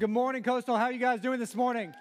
Good morning, Coastal. How are you guys doing this morning?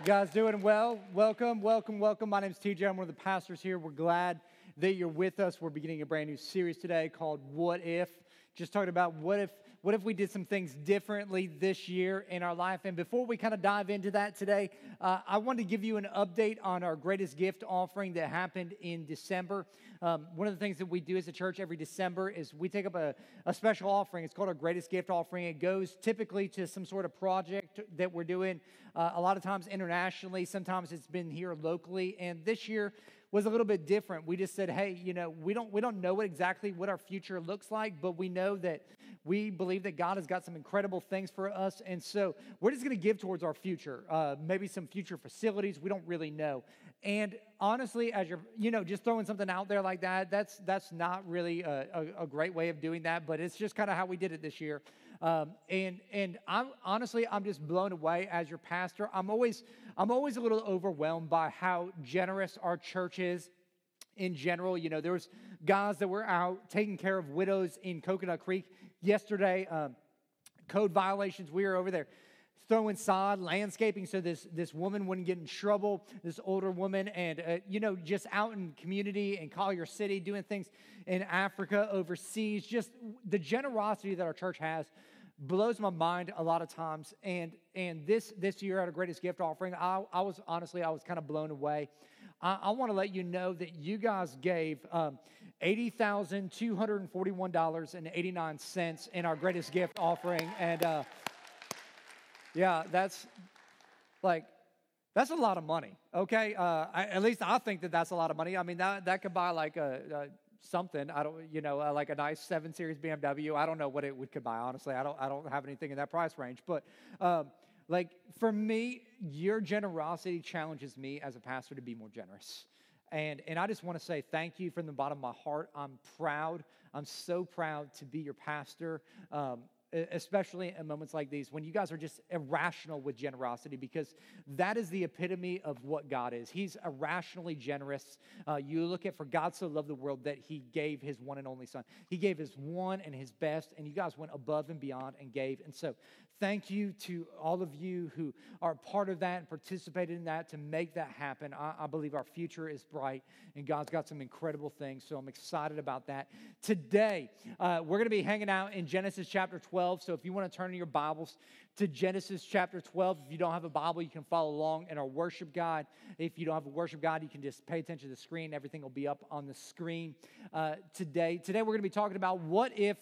You guys doing well? Welcome, welcome, welcome. My name is TJ. I'm one of the pastors here. We're glad that you're with us. We're beginning a brand new series today called What If? Just talking about what if what if we did some things differently this year in our life? And before we kind of dive into that today, uh, I want to give you an update on our greatest gift offering that happened in December. Um, one of the things that we do as a church every December is we take up a, a special offering. It's called our greatest gift offering. It goes typically to some sort of project that we're doing, uh, a lot of times internationally, sometimes it's been here locally. And this year, was a little bit different. We just said, hey, you know, we don't we don't know what exactly what our future looks like, but we know that we believe that God has got some incredible things for us, and so we're just going to give towards our future. Uh, maybe some future facilities. We don't really know. And honestly, as you're, you know, just throwing something out there like that, that's that's not really a, a, a great way of doing that. But it's just kind of how we did it this year. Um, and and I'm honestly, I'm just blown away as your pastor. I'm always I'm always a little overwhelmed by how generous our church is in general. You know, there was guys that were out taking care of widows in Coconut Creek yesterday. Um, code violations. We were over there throwing sod, landscaping, so this this woman wouldn't get in trouble. This older woman, and uh, you know, just out in community in Collier City, doing things in Africa, overseas. Just the generosity that our church has blows my mind a lot of times. And and this this year at our greatest gift offering, I, I was honestly I was kind of blown away. I, I want to let you know that you guys gave um, eighty thousand two hundred and forty one dollars and eighty nine cents in our greatest gift offering, and uh, yeah, that's like that's a lot of money, okay? Uh, I, at least I think that that's a lot of money. I mean, that, that could buy like a, a something. I don't, you know, uh, like a nice seven series BMW. I don't know what it would could buy. Honestly, I don't, I don't have anything in that price range. But um, like for me, your generosity challenges me as a pastor to be more generous. And, and I just want to say thank you from the bottom of my heart. I'm proud. I'm so proud to be your pastor. Um, especially in moments like these when you guys are just irrational with generosity because that is the epitome of what god is. He's irrationally generous. Uh, you look at for god so loved the world that he gave his one and only son. He gave his one and his best and you guys went above and beyond and gave. And so thank you to all of you who are part of that and participated in that to make that happen. I, I believe our future is bright and god's got some incredible things so i'm excited about that. Today uh, we're going to be hanging out in genesis chapter 12 12. So if you want to turn your Bibles to Genesis chapter 12, if you don't have a Bible, you can follow along in our worship guide. If you don't have a worship guide, you can just pay attention to the screen. Everything will be up on the screen uh, today. Today, we're going to be talking about what if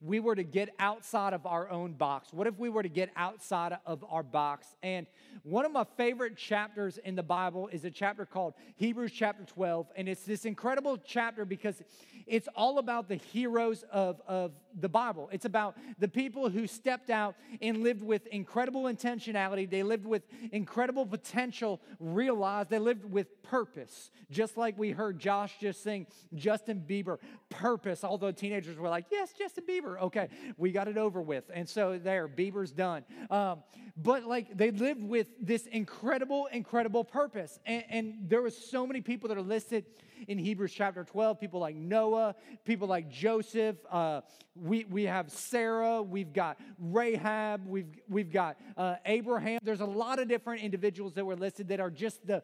we were to get outside of our own box? What if we were to get outside of our box? And one of my favorite chapters in the Bible is a chapter called Hebrews chapter 12. And it's this incredible chapter because it's all about the heroes of, of the Bible. It's about the people who stepped out and lived with incredible intentionality. They lived with incredible potential, realized they lived with purpose. Just like we heard Josh just sing Justin Bieber, purpose. Although the teenagers were like, yes, Justin Bieber. Okay, we got it over with. And so there, Bieber's done. Um, but like they lived with this incredible, incredible purpose. And, and there was so many people that are listed in Hebrews chapter 12. People like Noah, people like Joseph. Uh, we, we have Sarah. We've got Rahab. We've, we've got uh, Abraham. There's a lot of different individuals that were listed that are just the,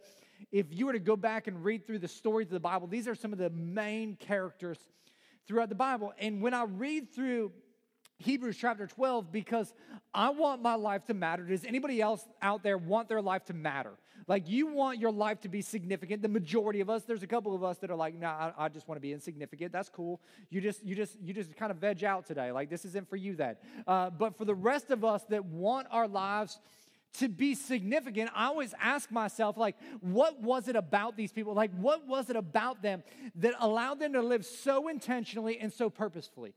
if you were to go back and read through the stories of the Bible, these are some of the main characters throughout the Bible. And when I read through Hebrews chapter 12 because I want my life to matter. Does anybody else out there want their life to matter? Like you want your life to be significant. The majority of us, there's a couple of us that are like, nah, I, I just want to be insignificant. That's cool. You just, you just, you just kind of veg out today. Like this isn't for you then. Uh, but for the rest of us that want our lives to be significant, I always ask myself, like, what was it about these people? Like, what was it about them that allowed them to live so intentionally and so purposefully?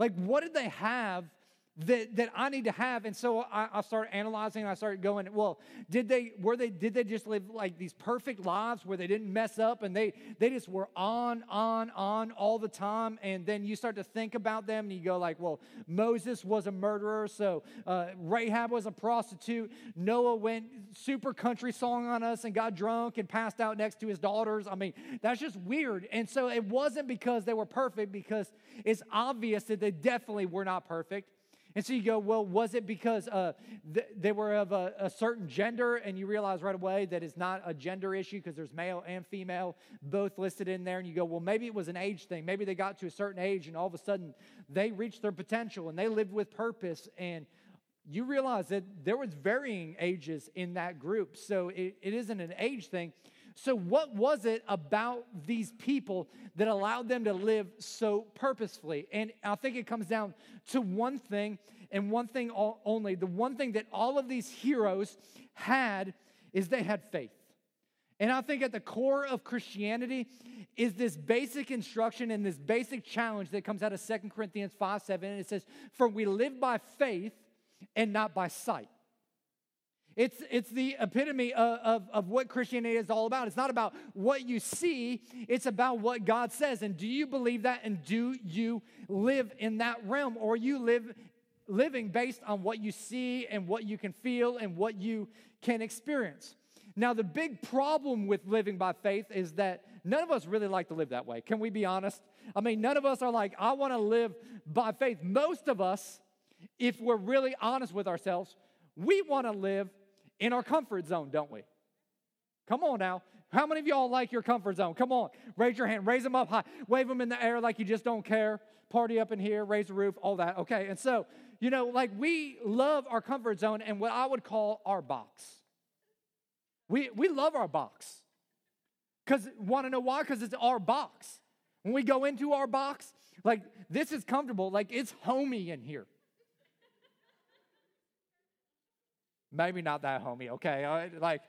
Like, what did they have that, that I need to have. And so I, I started analyzing. I started going, well, did they were they did they just live like these perfect lives where they didn't mess up and they they just were on, on, on all the time? And then you start to think about them and you go like, well, Moses was a murderer, so uh, Rahab was a prostitute. Noah went super country song on us and got drunk and passed out next to his daughters. I mean, that's just weird. And so it wasn't because they were perfect, because it's obvious that they definitely were not perfect. And so you go, well, was it because uh, th- they were of a, a, certain gender? And you realize right away that it's not a gender issue because there's male and female both listed in there. And you go, well, maybe it was an age thing. Maybe they got to a certain age and all of a sudden they reached their potential and they lived with purpose. And you realize that there was varying ages in that group. So it, it isn't an age thing. So, what was it about these people that allowed them to live so purposefully? And I think it comes down to one thing and one thing only. The one thing that all of these heroes had is they had faith. And I think at the core of Christianity is this basic instruction and this basic challenge that comes out of Second Corinthians 5 7. And it says, For we live by faith and not by sight. It's, it's the epitome of, of, of, what Christianity is all about. It's not about what you see, it's about what God says. And do you believe that? And do you live in that realm? Or you live living based on what you see and what you can feel and what you can experience? Now, the big problem with living by faith is that none of us really like to live that way. Can we be honest? I mean, none of us are like, I want to live by faith. Most of us, if we're really honest with ourselves, we want to live in our comfort zone, don't we? Come on now. How many of y'all like your comfort zone? Come on, raise your hand, raise them up high, wave them in the air like you just don't care. Party up in here, raise the roof, all that. Okay, and so, you know, like we love our comfort zone and what I would call our box. We, we love our box. Because, want to know why? Because it's our box. When we go into our box, like this is comfortable, like it's homey in here. Maybe not that homey, okay? Uh, like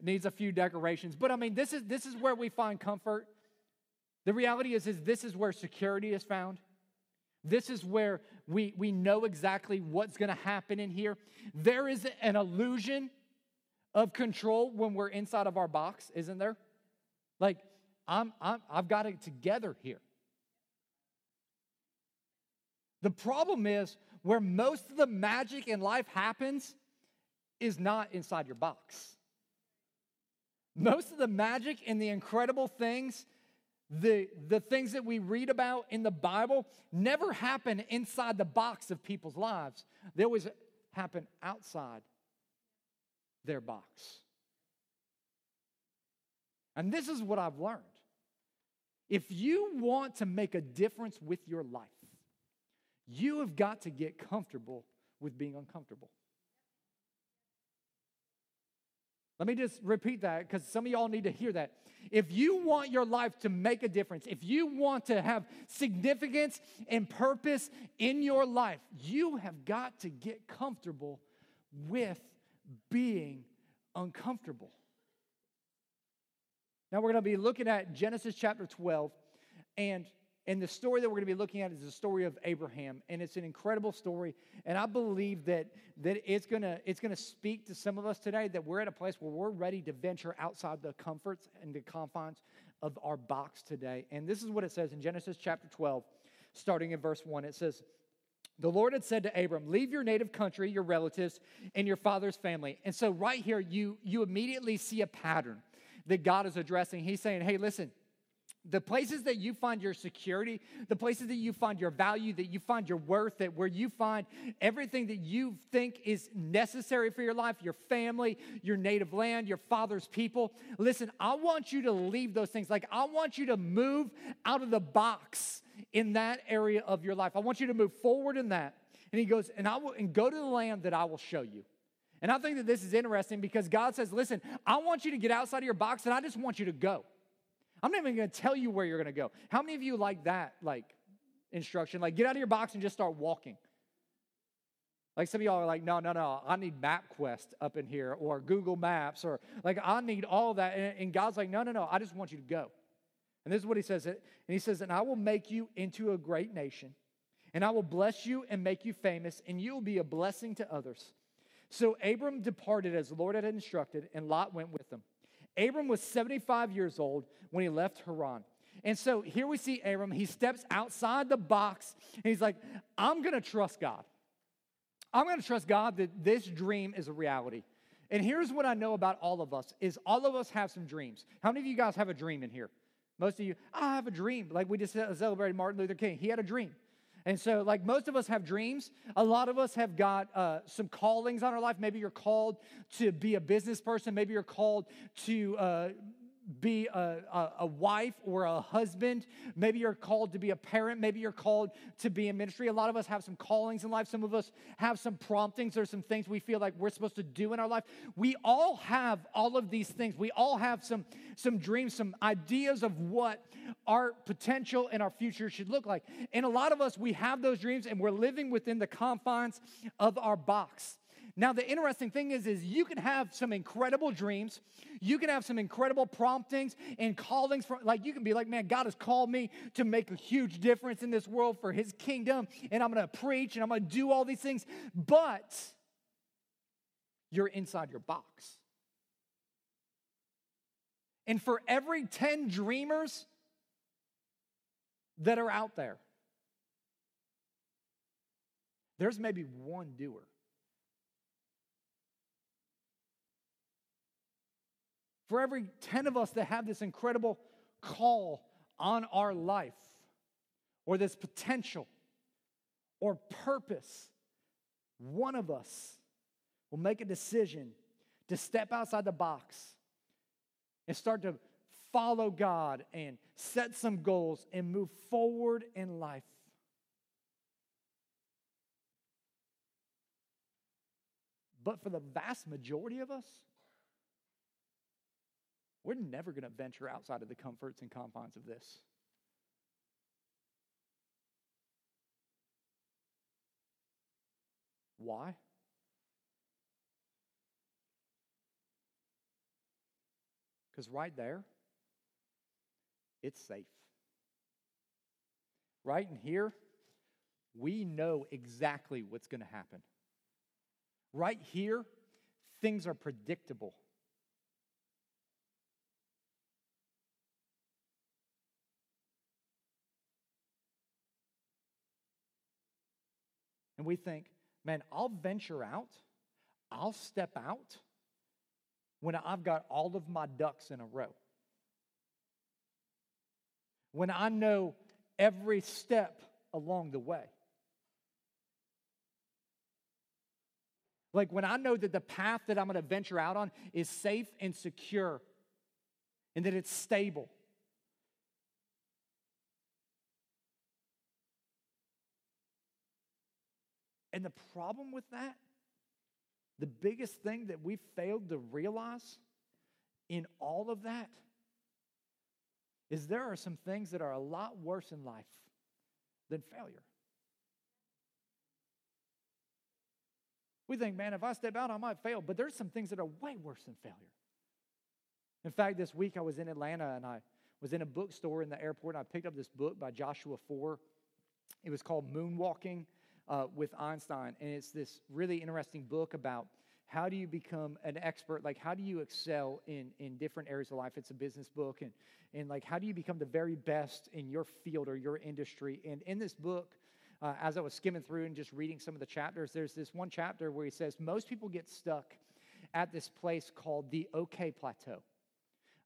needs a few decorations. But I mean, this is this is where we find comfort. The reality is, is this is where security is found. This is where we, we know exactly what's going to happen in here. There is an illusion of control when we're inside of our box, isn't there? Like, I'm, I'm, I've got it together here. The problem is where most of the magic in life happens is not inside your box. Most of the magic and the incredible things, the, the things that we read about in the Bible, never happen inside the box of people's lives. They always happen outside their box. And this is what I've learned. If you want to make a difference with your life, you have got to get comfortable with being uncomfortable. Let me just repeat that because some of y'all need to hear that. If you want your life to make a difference, if you want to have significance and purpose in your life, you have got to get comfortable with being uncomfortable. Now we're going to be looking at Genesis chapter 12 and and the story that we're going to be looking at is the story of Abraham, and it's an incredible story. And I believe that, that it's going to it's to speak to some of us today that we're at a place where we're ready to venture outside the comforts and the confines of our box today. And this is what it says in Genesis chapter 12, starting in verse 1. It says, the Lord had said to Abram, Leave your native country, your relatives, and your father's family. And so, right here, you, you immediately see a pattern that God is addressing. He's saying, Hey, listen, the places that you find your security, the places that you find your value, that you find your worth, that where you find everything that you think is necessary for your life, your family, your native land, your father's people. Listen, I want you to leave those things. Like, I want you to move out of the box in that area of your life. I want you to move forward in that. And he goes, and I will, and go to the land that I will show you. And I think that this is interesting because God says, listen, I want you to get outside of your box and I just want you to go. I'm not even going to tell you where you're going to go. How many of you like that, like instruction? Like, get out of your box and just start walking. Like some of y'all are like, no, no, no, I need MapQuest up in here or Google Maps or like I need all that. And God's like, no, no, no, I just want you to go. And this is what he says. And he says, and I will make you into a great nation, and I will bless you and make you famous, and you will be a blessing to others. So Abram departed as the Lord had instructed, and Lot went with him. Abram was 75 years old when he left Haran. And so here we see Abram. He steps outside the box and he's like, I'm going to trust God. I'm going to trust God that this dream is a reality. And here's what I know about all of us is all of us have some dreams. How many of you guys have a dream in here? Most of you, I have a dream. Like we just celebrated Martin Luther King. He had a dream. And so, like most of us have dreams, a lot of us have got uh, some callings on our life. Maybe you're called to be a business person. Maybe you're called to uh, be a, a, a, wife or a husband. Maybe you're called to be a parent. Maybe you're called to be in ministry. A lot of us have some callings in life. Some of us have some promptings. There's some things we feel like we're supposed to do in our life. We all have all of these things. We all have some, some dreams, some ideas of what our potential and our future should look like. And a lot of us, we have those dreams and we're living within the confines of our box. Now, the interesting thing is, is you can have some incredible dreams. You can have some incredible promptings and callings. For, like you can be like, man, God has called me to make a huge difference in this world for his kingdom. And I'm going to preach and I'm going to do all these things. But you're inside your box. And for every 10 dreamers that are out there, there's maybe one doer. For every 10 of us that have this incredible call on our life, or this potential, or purpose, one of us will make a decision to step outside the box and start to follow God and set some goals and move forward in life. But for the vast majority of us, we're never going to venture outside of the comforts and confines of this. Why? Because right there, it's safe. Right in here, we know exactly what's going to happen. Right here, things are predictable. And we think, man, I'll venture out, I'll step out when I've got all of my ducks in a row. When I know every step along the way. Like when I know that the path that I'm going to venture out on is safe and secure and that it's stable. And the problem with that, the biggest thing that we failed to realize in all of that is there are some things that are a lot worse in life than failure. We think, man, if I step out, I might fail, but there's some things that are way worse than failure. In fact, this week I was in Atlanta and I was in a bookstore in the airport and I picked up this book by Joshua Foer. It was called Moonwalking uh, with Einstein. And it's this really interesting book about how do you become an expert like how do you excel in in different areas of life it's a business book and and like how do you become the very best in your field or your industry and in this book uh, as i was skimming through and just reading some of the chapters there's this one chapter where he says most people get stuck at this place called the okay plateau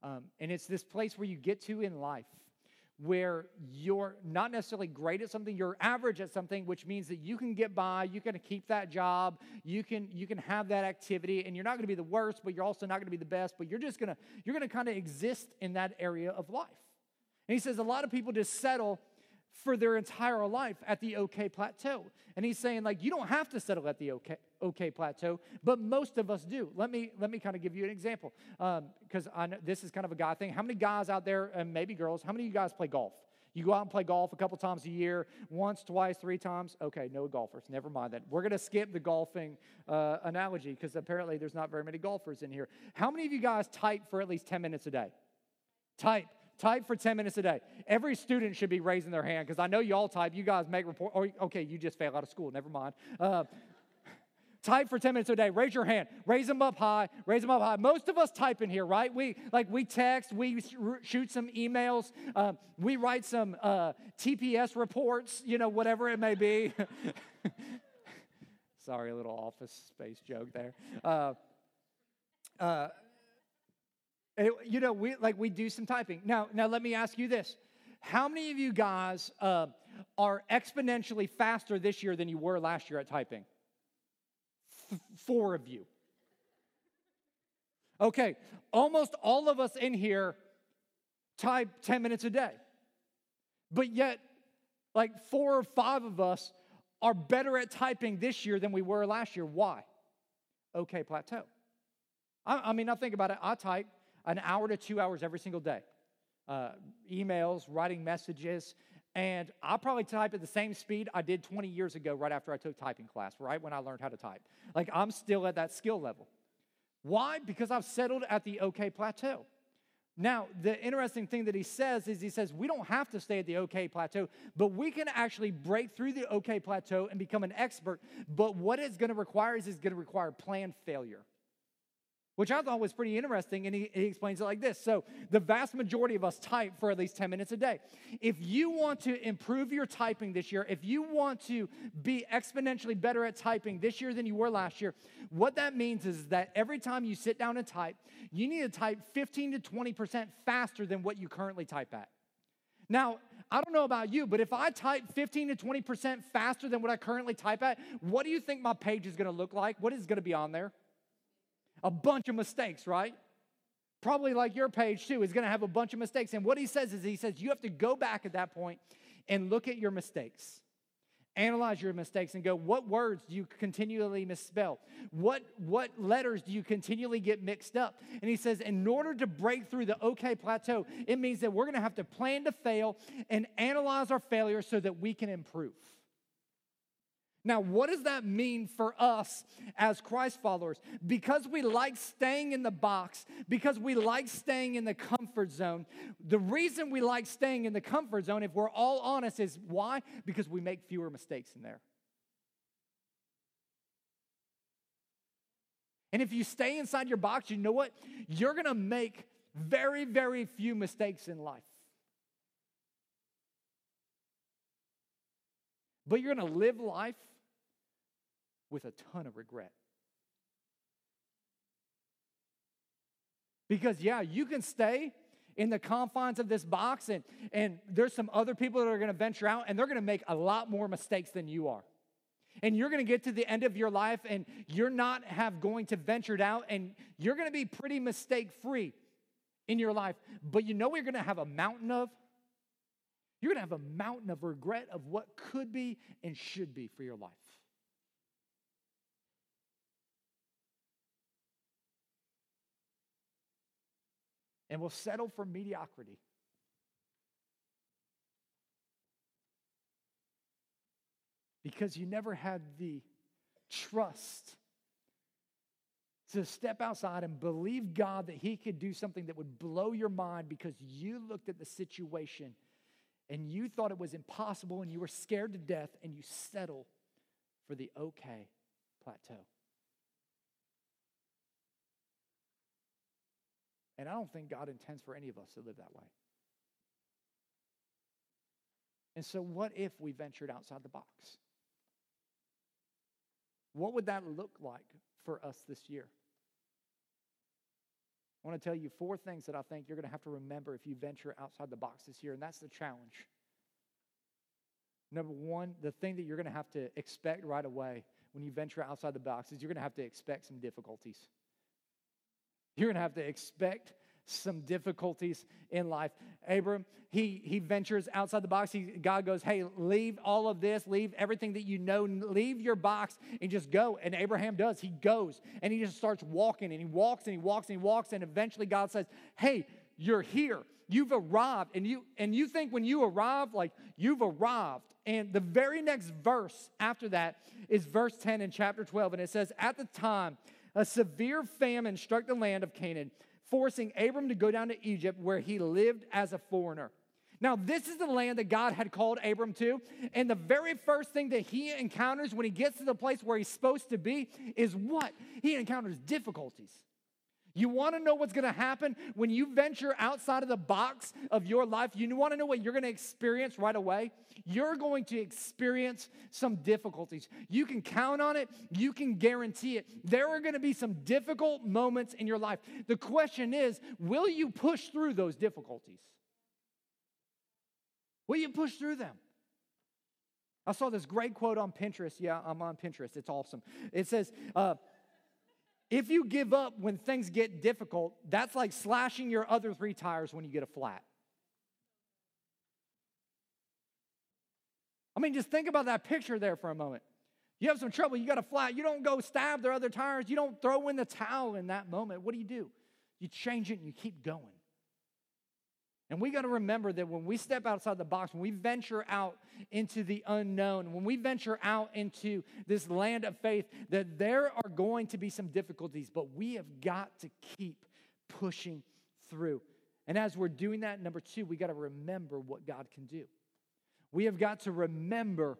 um, and it's this place where you get to in life where you're not necessarily great at something you're average at something which means that you can get by you can keep that job you can you can have that activity and you're not going to be the worst but you're also not going to be the best but you're just going to you're going to kind of exist in that area of life. And he says a lot of people just settle for their entire life at the okay plateau. And he's saying, like, you don't have to settle at the okay, okay plateau, but most of us do. Let me let me kind of give you an example, because um, this is kind of a guy thing. How many guys out there, and maybe girls, how many of you guys play golf? You go out and play golf a couple times a year, once, twice, three times. Okay, no golfers. Never mind that. We're going to skip the golfing uh, analogy because apparently there's not very many golfers in here. How many of you guys type for at least 10 minutes a day? Type. Type for 10 minutes a day. Every student should be raising their hand because I know you all type. You guys make report. Or, okay, you just failed out of school. Never mind. Uh, type for 10 minutes a day raise your hand raise them up high raise them up high most of us type in here right we like we text we shoot some emails uh, we write some uh, tps reports you know whatever it may be sorry a little office space joke there uh, uh it, you know, we like we do some typing. Now, now let me ask you this: How many of you guys uh, are exponentially faster this year than you were last year at typing? F- four of you. Okay, almost all of us in here type 10 minutes a day. But yet, like four or five of us are better at typing this year than we were last year. Why? OK Plateau. I, I mean, I think about it. I type an hour to two hours every single day uh, emails, writing messages, and I probably type at the same speed I did 20 years ago, right after I took typing class, right when I learned how to type. Like I'm still at that skill level. Why? Because I've settled at the OK plateau. Now, the interesting thing that he says is he says we don't have to stay at the OK plateau, but we can actually break through the OK plateau and become an expert. But what it's going to require is it's going to require planned failure which I thought was pretty interesting. And he, he, explains it like this So, the vast majority of us type for at least 10 minutes a day. If you want to improve your typing this year, if you want to be exponentially better at typing this year than you were last year, what that means is that every time you sit down and type, you need to type 15 to 20% faster than what you currently type at. Now, I don't know about you, but if I type 15 to 20% faster than what I currently type at, what do you think my page is to look like? What is to be on there? A bunch of mistakes, right? Probably like your page too, is going to have a bunch of mistakes. And what he says is, he says, you have to go back at that point and look at your mistakes. Analyze your mistakes and go, what words do you continually misspell? What, what letters do you continually get mixed up? And he says, in order to break through the OK plateau, it means that we're going to have to plan to fail and analyze our failures so that we can improve. Now, what does that mean for us as Christ followers? Because we like staying in the box, because we like staying in the comfort zone, the reason we like staying in the comfort zone, if we're all honest, is why? Because we make fewer mistakes in there. And if you stay inside your box, you know what? You're gonna make very, very few mistakes in life. But you're gonna live life with a ton of regret. Because, yeah, you can stay in the confines of this box, and, and there's some other people that are going to venture out, and they're going to make a lot more mistakes than you are. And you're going to get to the end of your life, and you're not have going to ventured out, and you're going to be pretty mistake free in your life. But you know, we're going to have a mountain of. You're going to have a mountain of regret of what could be and should be for your life. And will settle for mediocrity. Because you never had the trust to step outside and believe God that He could do something that would blow your mind because you looked at the situation and you thought it was impossible and you were scared to death and you settle for the OK plateau. And I don't think God intends for any of us to live that way. And so, what if we ventured outside the box? What would that look like for us this year? I want to tell you four things that I think you're going to have to remember if you venture outside the box this year, and that's the challenge. Number one, the thing that you're going to have to expect right away when you venture outside the box is you're going to have to expect some difficulties. You're going to have to expect some difficulties in life. Abram, he, he ventures outside the box. He, God goes, Hey, leave all of this, leave everything that you know, leave your box and just go. And Abraham does. He goes and he just starts walking and he walks and he walks and he walks. And eventually God says, Hey, you're here. You've arrived. And you and you think when you arrive, like you've arrived. And the very next verse after that is verse 10 in chapter 12. And it says, At the time, a severe famine struck the land of Canaan, forcing Abram to go down to Egypt where he lived as a foreigner. Now, this is the land that God had called Abram to. And the very first thing that he encounters when he gets to the place where he's supposed to be is what? He encounters difficulties. You want to know what's going to happen when you venture outside of the box of your life? You want to know what you're going to experience right away? You're going to experience some difficulties. You can count on it, you can guarantee it. There are going to be some difficult moments in your life. The question is will you push through those difficulties? Will you push through them? I saw this great quote on Pinterest. Yeah, I'm on Pinterest. It's awesome. It says, uh, if you give up when things get difficult, that's like slashing your other three tires when you get a flat. I mean, just think about that picture there for a moment. You have some trouble, you got a flat, you don't go stab their other tires, you don't throw in the towel in that moment. What do you do? You change it and you keep going. And we got to remember that when we step outside the box, when we venture out into the unknown, when we venture out into this land of faith, that there are going to be some difficulties, but we have got to keep pushing through. And as we're doing that, number two, we got to remember what God can do. We have got to remember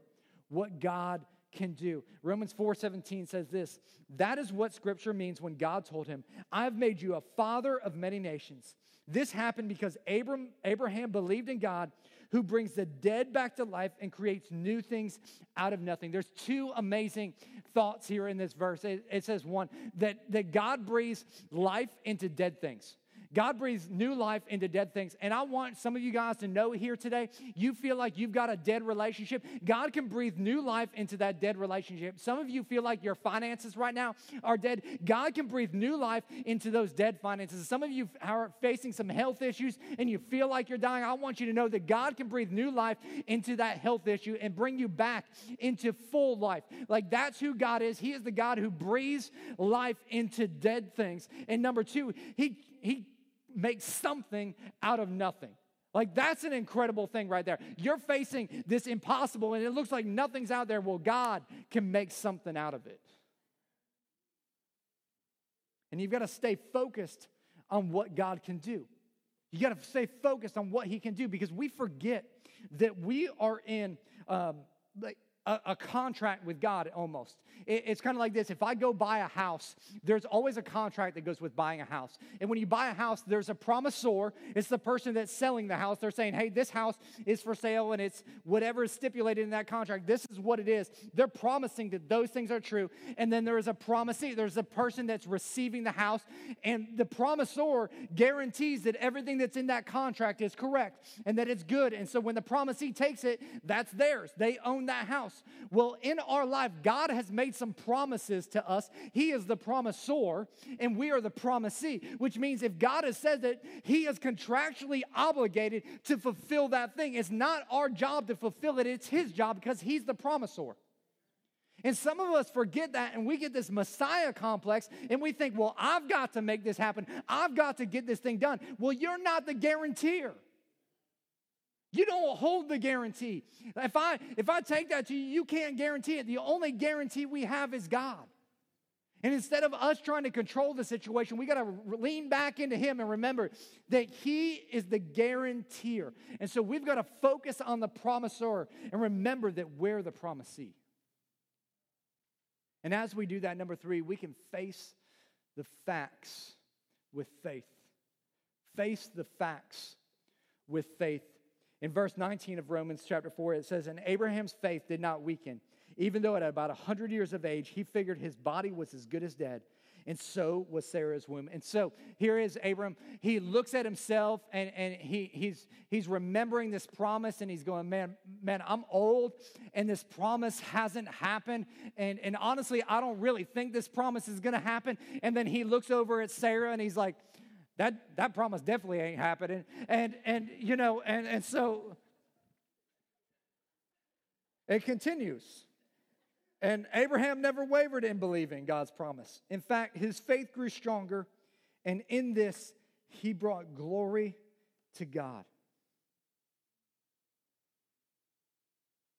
what God can do. Romans 4:17 says this, that is what scripture means when God told him, "I've made you a father of many nations." This happened because Abram, Abraham believed in God who brings the dead back to life and creates new things out of nothing. There's two amazing thoughts here in this verse. It, it says one, that, that God breathes life into dead things. God breathes new life into dead things. And I want some of you guys to know here today, you feel like you've got a dead relationship. God can breathe new life into that dead relationship. Some of you feel like your finances right now are dead. God can breathe new life into those dead finances. Some of you are facing some health issues and you feel like you're dying. I want you to know that God can breathe new life into that health issue and bring you back into full life. Like that's who God is. He is the God who breathes life into dead things. And number two, He He makes something out of nothing. Like, that's an incredible thing right there. You're facing this impossible, and it looks like nothing's out there. Well, God can make something out of it. And you've got to stay focused on what God can do. You got to stay focused on what He can do because we forget that we are in um, like a, a contract with God almost. It, it's kind of like this if I go buy a house, there's always a contract that goes with buying a house. And when you buy a house, there's a promisor. It's the person that's selling the house. They're saying, hey, this house is for sale and it's whatever is stipulated in that contract. This is what it is. They're promising that those things are true. And then there is a promisee. There's a person that's receiving the house. And the promisor guarantees that everything that's in that contract is correct and that it's good. And so when the promisee takes it, that's theirs. They own that house. Well, in our life, God has made some promises to us. He is the promisor, and we are the promisee, which means if God has said that, He is contractually obligated to fulfill that thing. It's not our job to fulfill it, it's His job because He's the promisor. And some of us forget that and we get this Messiah complex and we think, well, I've got to make this happen. I've got to get this thing done. Well, you're not the guarantor. You don't hold the guarantee. If I if I take that to you, you can't guarantee it. The only guarantee we have is God. And instead of us trying to control the situation, we got to lean back into Him and remember that He is the guarantor. And so we've got to focus on the promisor and remember that we're the promisee. And as we do that, number three, we can face the facts with faith. Face the facts with faith. In verse 19 of Romans chapter 4, it says, And Abraham's faith did not weaken. Even though at about 100 years of age, he figured his body was as good as dead. And so was Sarah's womb. And so here is Abram. He looks at himself and, and he, he's, he's remembering this promise and he's going, Man, man, I'm old and this promise hasn't happened. And, and honestly, I don't really think this promise is going to happen. And then he looks over at Sarah and he's like, that, that promise definitely ain't happening. And, and you know, and, and so it continues. And Abraham never wavered in believing God's promise. In fact, his faith grew stronger, and in this, he brought glory to God.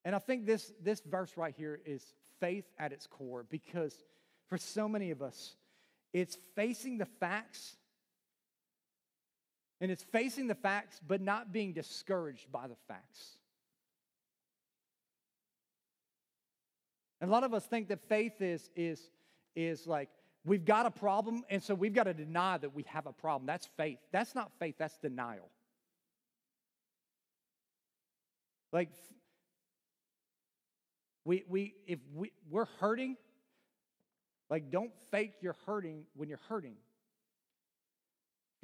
And I think this, this verse right here is faith at its core because for so many of us, it's facing the facts and it's facing the facts, but not being discouraged by the facts. And a lot of us think that faith is, is, is like, we've got a problem, and so we've got to deny that we have a problem. That's faith. That's not faith, that's denial. Like, we, we, if we, we're hurting, like, don't fake you're hurting when you're hurting.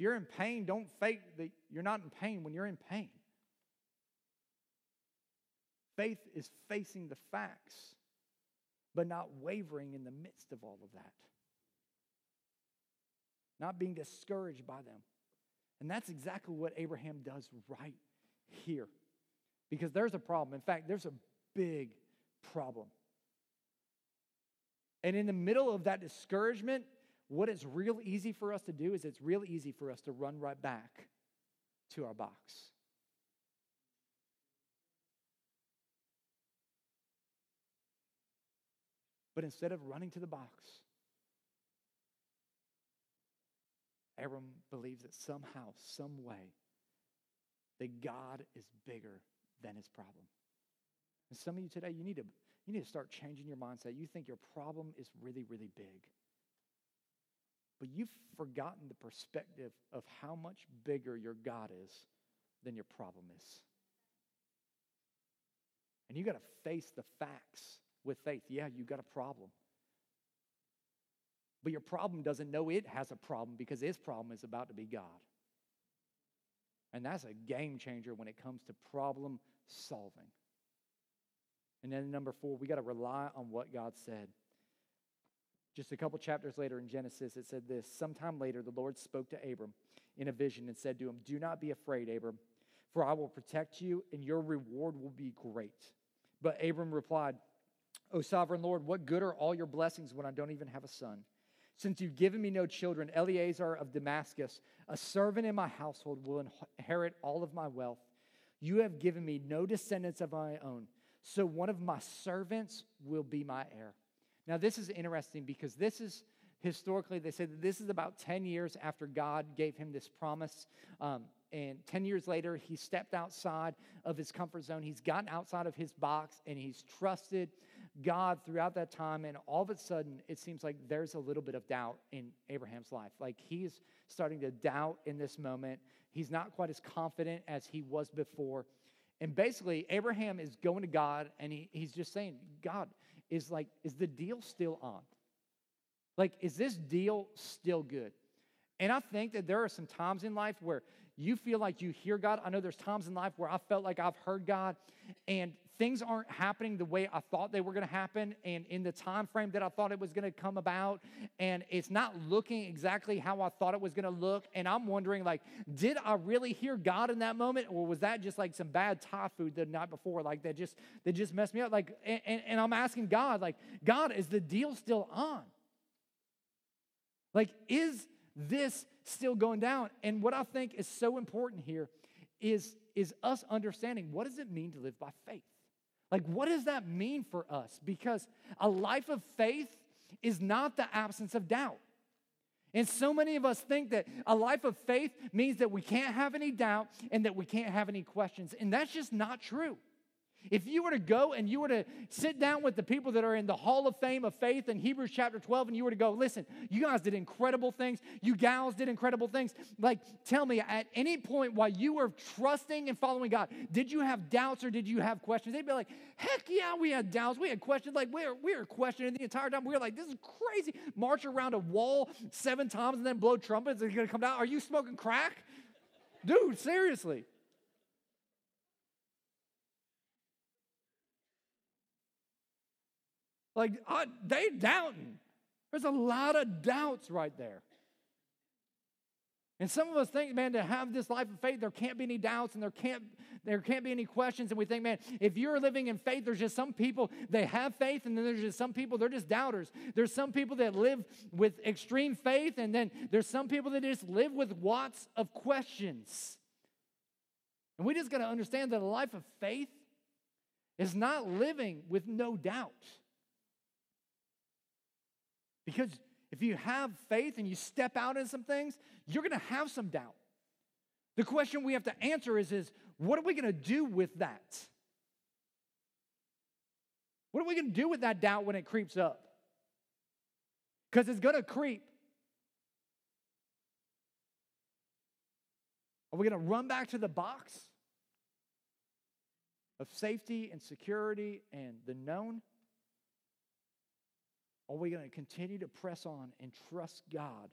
You're in pain, don't fake that you're not in pain when you're in pain. Faith is facing the facts, but not wavering in the midst of all of that. Not being discouraged by them. And that's exactly what Abraham does right here. Because there's a problem. In fact, there's a big problem. And in the middle of that discouragement, what is real easy for us to do is it's real easy for us to run right back to our box. But instead of running to the box, Abram believes that somehow, some way, that God is bigger than his problem. And some of you today, you need to you need to start changing your mindset. You think your problem is really, really big. But you've forgotten the perspective of how much bigger your God is than your problem is. And you got to face the facts with faith. Yeah, you got a problem. But your problem doesn't know it has a problem because its problem is about to be God. And that's a game changer when it comes to problem solving. And then number four, we got to rely on what God said. Just a couple chapters later in Genesis, it said this Sometime later, the Lord spoke to Abram in a vision and said to him, Do not be afraid, Abram, for I will protect you, and your reward will be great. But Abram replied, O sovereign Lord, what good are all your blessings when I don't even have a son? Since you've given me no children, Eliezer of Damascus, a servant in my household, will inherit all of my wealth. You have given me no descendants of my own so one of my servants will be my heir. Now, this is interesting because this is historically, they say that this is about 10 years after God gave him this promise. Um, and 10 years later, he stepped outside of his comfort zone. He's gotten outside of his box and he's trusted God throughout that time. And all of a sudden, it seems like there's a little bit of doubt in Abraham's life. Like he's starting to doubt in this moment. He's not quite as confident as he was before. And basically, Abraham is going to God and he, he's just saying, God, is like, is the deal still on? Like, is this deal still good? And I think that there are some times in life where you feel like you hear God. I know there's times in life where I felt like I've heard God, and things aren't happening the way I thought they were going to happen and in the time frame that I thought it was going to come about and it's not looking exactly how I thought it was going to look and I'm wondering like did I really hear God in that moment or was that just like some bad Thai food the night before like that just that just messed me up? Like and, and, and I'm asking God like God is the deal still on? Like is this still going down? And what I think is so important here is is us understanding what does it mean to live by faith like, what does that mean for us? Because a life of faith is not the absence of doubt. And so many of us think that a life of faith means that we can't have any doubt and that we can't have any questions. And that's just not true. If you were to go and you were to sit down with the people that are in the Hall of Fame of Faith in Hebrews chapter 12, and you were to go, listen, you guys did incredible things. You gals did incredible things. Like, tell me, at any point while you were trusting and following God, did you have doubts or did you have questions? They'd be like, heck yeah, we had doubts. We had questions. Like, we were, we were questioning the entire time. We were like, this is crazy. March around a wall seven times and then blow trumpets. Are going to come down? Are you smoking crack? Dude, seriously. Like, they doubting. There's a lot of doubts right there. And some of us think, man, to have this life of faith, there can't be any doubts and there can't, there can't be any questions. And we think, man, if you're living in faith, there's just some people, they have faith, and then there's just some people, they're just doubters. There's some people that live with extreme faith, and then there's some people that just live with lots of questions. And we just got to understand that a life of faith is not living with no doubt. Because if you have faith and you step out in some things, you're going to have some doubt. The question we have to answer is, is what are we going to do with that? What are we going to do with that doubt when it creeps up? Because it's going to creep. Are we going to run back to the box of safety and security and the known? Are we going to continue to press on and trust God,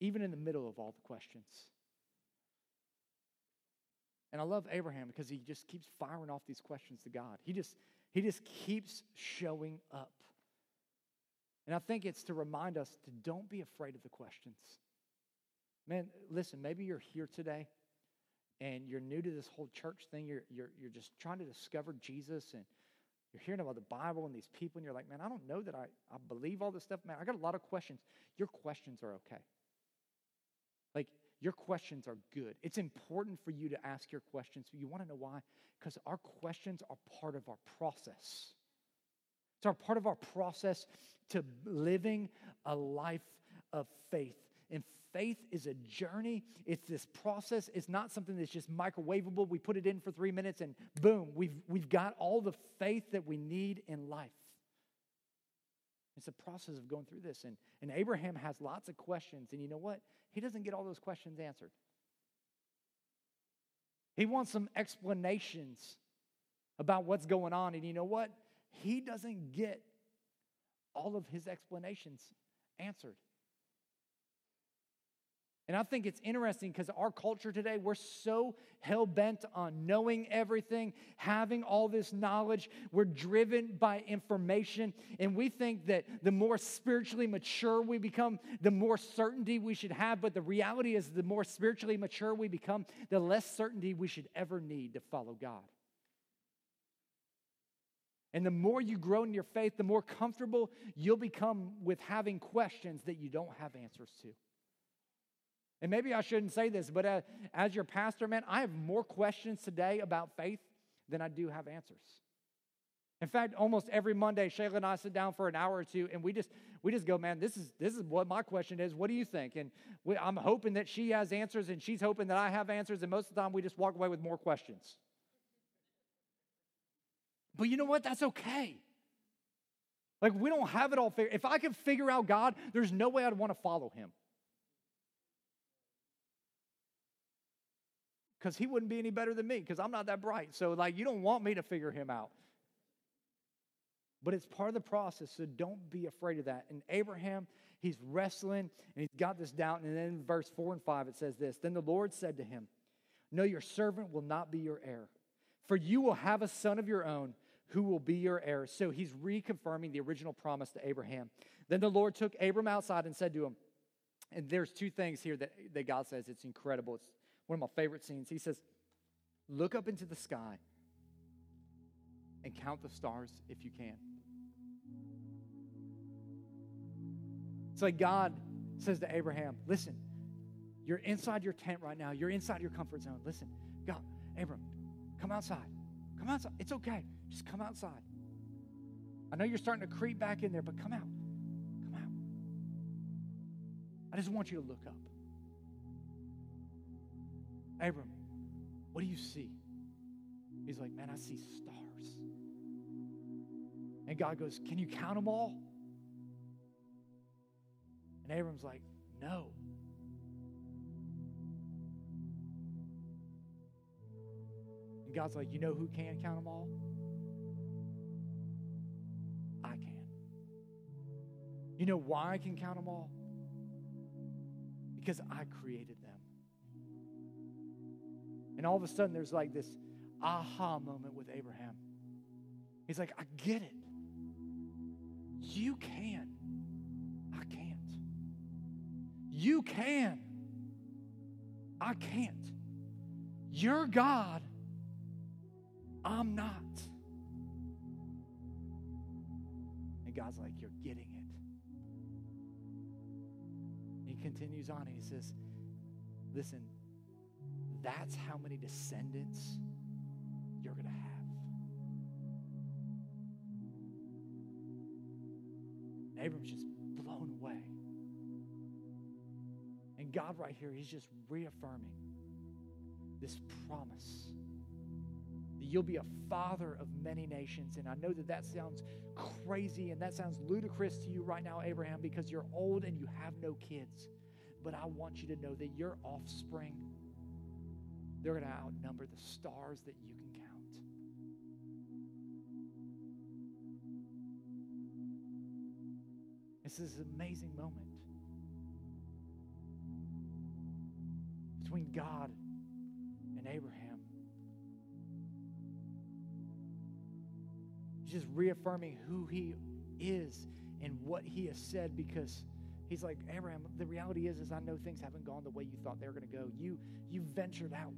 even in the middle of all the questions? And I love Abraham because he just keeps firing off these questions to God. He just, he just keeps showing up. And I think it's to remind us to don't be afraid of the questions. Man, listen, maybe you're here today and you're new to this whole church thing. You're, you're, you're just trying to discover Jesus and you're hearing about the Bible and these people, and you're like, man, I don't know that I, I believe all this stuff. Man, I got a lot of questions. Your questions are okay. Like, your questions are good. It's important for you to ask your questions. You want to know why? Because our questions are part of our process. It's our part of our process to living a life of faith. And faith is a journey. It's this process. It's not something that's just microwavable. We put it in for three minutes and boom, we've, we've got all the faith that we need in life. It's a process of going through this. And, and Abraham has lots of questions. And you know what? He doesn't get all those questions answered. He wants some explanations about what's going on. And you know what? He doesn't get all of his explanations answered. And I think it's interesting because our culture today, we're so hell bent on knowing everything, having all this knowledge. We're driven by information. And we think that the more spiritually mature we become, the more certainty we should have. But the reality is, the more spiritually mature we become, the less certainty we should ever need to follow God. And the more you grow in your faith, the more comfortable you'll become with having questions that you don't have answers to. And maybe I shouldn't say this, but uh, as your pastor, man, I have more questions today about faith than I do have answers. In fact, almost every Monday, Shayla and I sit down for an hour or two, and we just we just go, man. This is this is what my question is. What do you think? And we, I'm hoping that she has answers, and she's hoping that I have answers. And most of the time, we just walk away with more questions. But you know what? That's okay. Like we don't have it all figured. If I could figure out God, there's no way I'd want to follow Him. Because he wouldn't be any better than me because I'm not that bright. So, like, you don't want me to figure him out. But it's part of the process, so don't be afraid of that. And Abraham, he's wrestling and he's got this doubt. And then in verse 4 and 5, it says this Then the Lord said to him, No, your servant will not be your heir, for you will have a son of your own who will be your heir. So he's reconfirming the original promise to Abraham. Then the Lord took Abram outside and said to him, and there's two things here that, that God says it's incredible. It's one of my favorite scenes. He says, Look up into the sky and count the stars if you can. It's like God says to Abraham, Listen, you're inside your tent right now. You're inside your comfort zone. Listen, God, Abram, come outside. Come outside. It's okay. Just come outside. I know you're starting to creep back in there, but come out. Come out. I just want you to look up. Abram, what do you see? He's like, Man, I see stars. And God goes, Can you count them all? And Abram's like, No. And God's like, You know who can count them all? I can. You know why I can count them all? Because I created. And all of a sudden, there's like this aha moment with Abraham. He's like, I get it. You can. I can't. You can. I can't. You're God. I'm not. And God's like, You're getting it. He continues on he says, Listen, that's how many descendants you're going to have. And Abram's just blown away. And God, right here, He's just reaffirming this promise that you'll be a father of many nations. And I know that that sounds crazy and that sounds ludicrous to you right now, Abraham, because you're old and you have no kids. But I want you to know that your offspring they're going to outnumber the stars that you can count. This is an amazing moment between God and Abraham. He's just reaffirming who he is and what he has said because he's like abraham the reality is is i know things haven't gone the way you thought they were going to go. You you ventured out.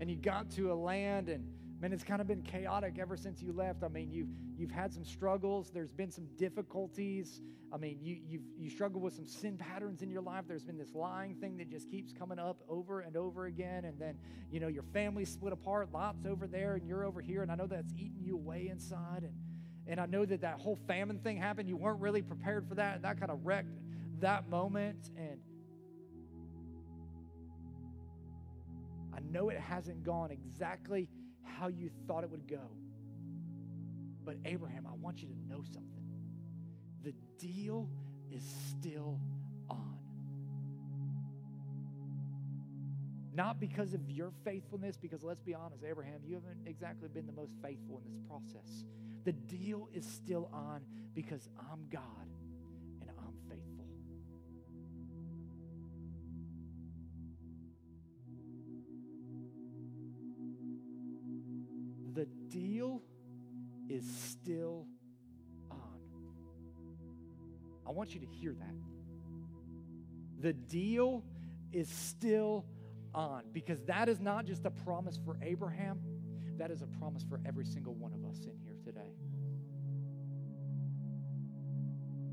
And you got to a land and man it's kind of been chaotic ever since you left. I mean you've you've had some struggles. There's been some difficulties. I mean you you've you struggle with some sin patterns in your life. There's been this lying thing that just keeps coming up over and over again. And then you know your family split apart. Lot's over there and you're over here. And i know that's eating you away inside. And and i know that that whole famine thing happened you weren't really prepared for that and that kind of wrecked that moment and I know it hasn't gone exactly how you thought it would go. But Abraham, I want you to know something. The deal is still on. Not because of your faithfulness, because let's be honest, Abraham, you haven't exactly been the most faithful in this process. The deal is still on because I'm God and I'm faithful. the deal is still on. I want you to hear that. The deal is still on because that is not just a promise for Abraham, that is a promise for every single one of us in here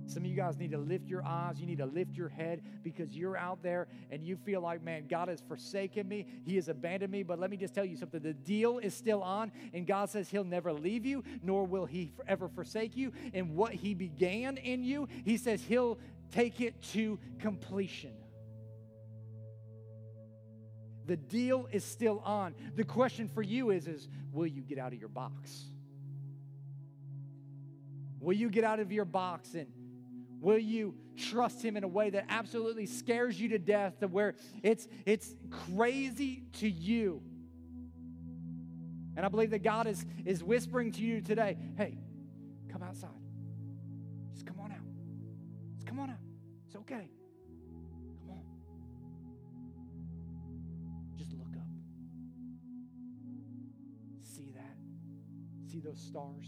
Some of you guys need to lift your eyes. You need to lift your head because you're out there and you feel like, man, God has forsaken me. He has abandoned me. But let me just tell you something the deal is still on, and God says He'll never leave you, nor will He ever forsake you. And what He began in you, He says He'll take it to completion. The deal is still on. The question for you is, is will you get out of your box? Will you get out of your box and Will you trust him in a way that absolutely scares you to death, to where it's, it's crazy to you? And I believe that God is, is whispering to you today hey, come outside. Just come on out. Just come on out. It's okay. Come on. Just look up. See that? See those stars?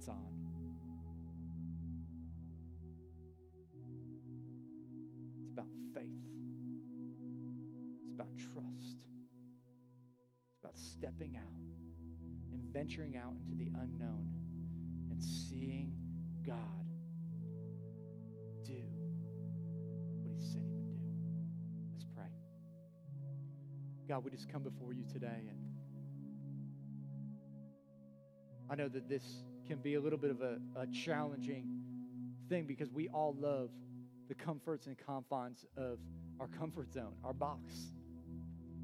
It's on. It's about faith, it's about trust, it's about stepping out and venturing out into the unknown and seeing God do what He said He would do. Let's pray. God, we just come before you today and I know that this can be a little bit of a, a challenging thing because we all love the comforts and confines of our comfort zone, our box.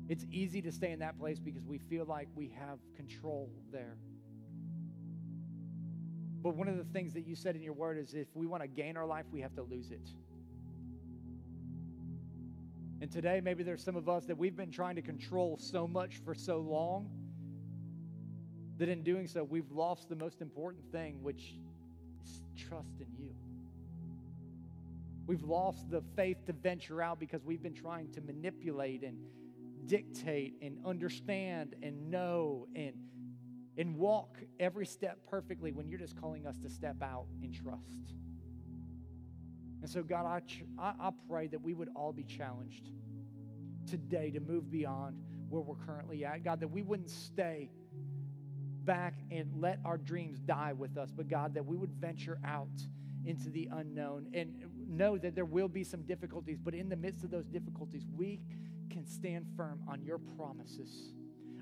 It's easy to stay in that place because we feel like we have control there. But one of the things that you said in your word is if we want to gain our life, we have to lose it. And today, maybe there's some of us that we've been trying to control so much for so long that in doing so, we've lost the most important thing, which is trust in you. We've lost the faith to venture out because we've been trying to manipulate and dictate and understand and know and, and walk every step perfectly when you're just calling us to step out in trust. And so, God, I, I, I pray that we would all be challenged today to move beyond where we're currently at. God, that we wouldn't stay back and let our dreams die with us, but God, that we would venture out into the unknown and know that there will be some difficulties, but in the midst of those difficulties, we can stand firm on your promises,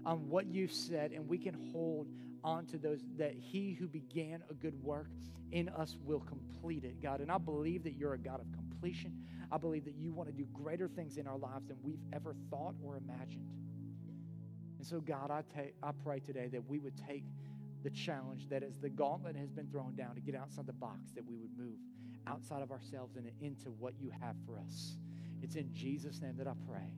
on what you've said, and we can hold on to those that he who began a good work in us will complete it, God. And I believe that you're a God of completion. I believe that you want to do greater things in our lives than we've ever thought or imagined. And so, God, I, I pray today that we would take the challenge that as the gauntlet has been thrown down to get outside the box, that we would move outside of ourselves and into what you have for us. It's in Jesus' name that I pray.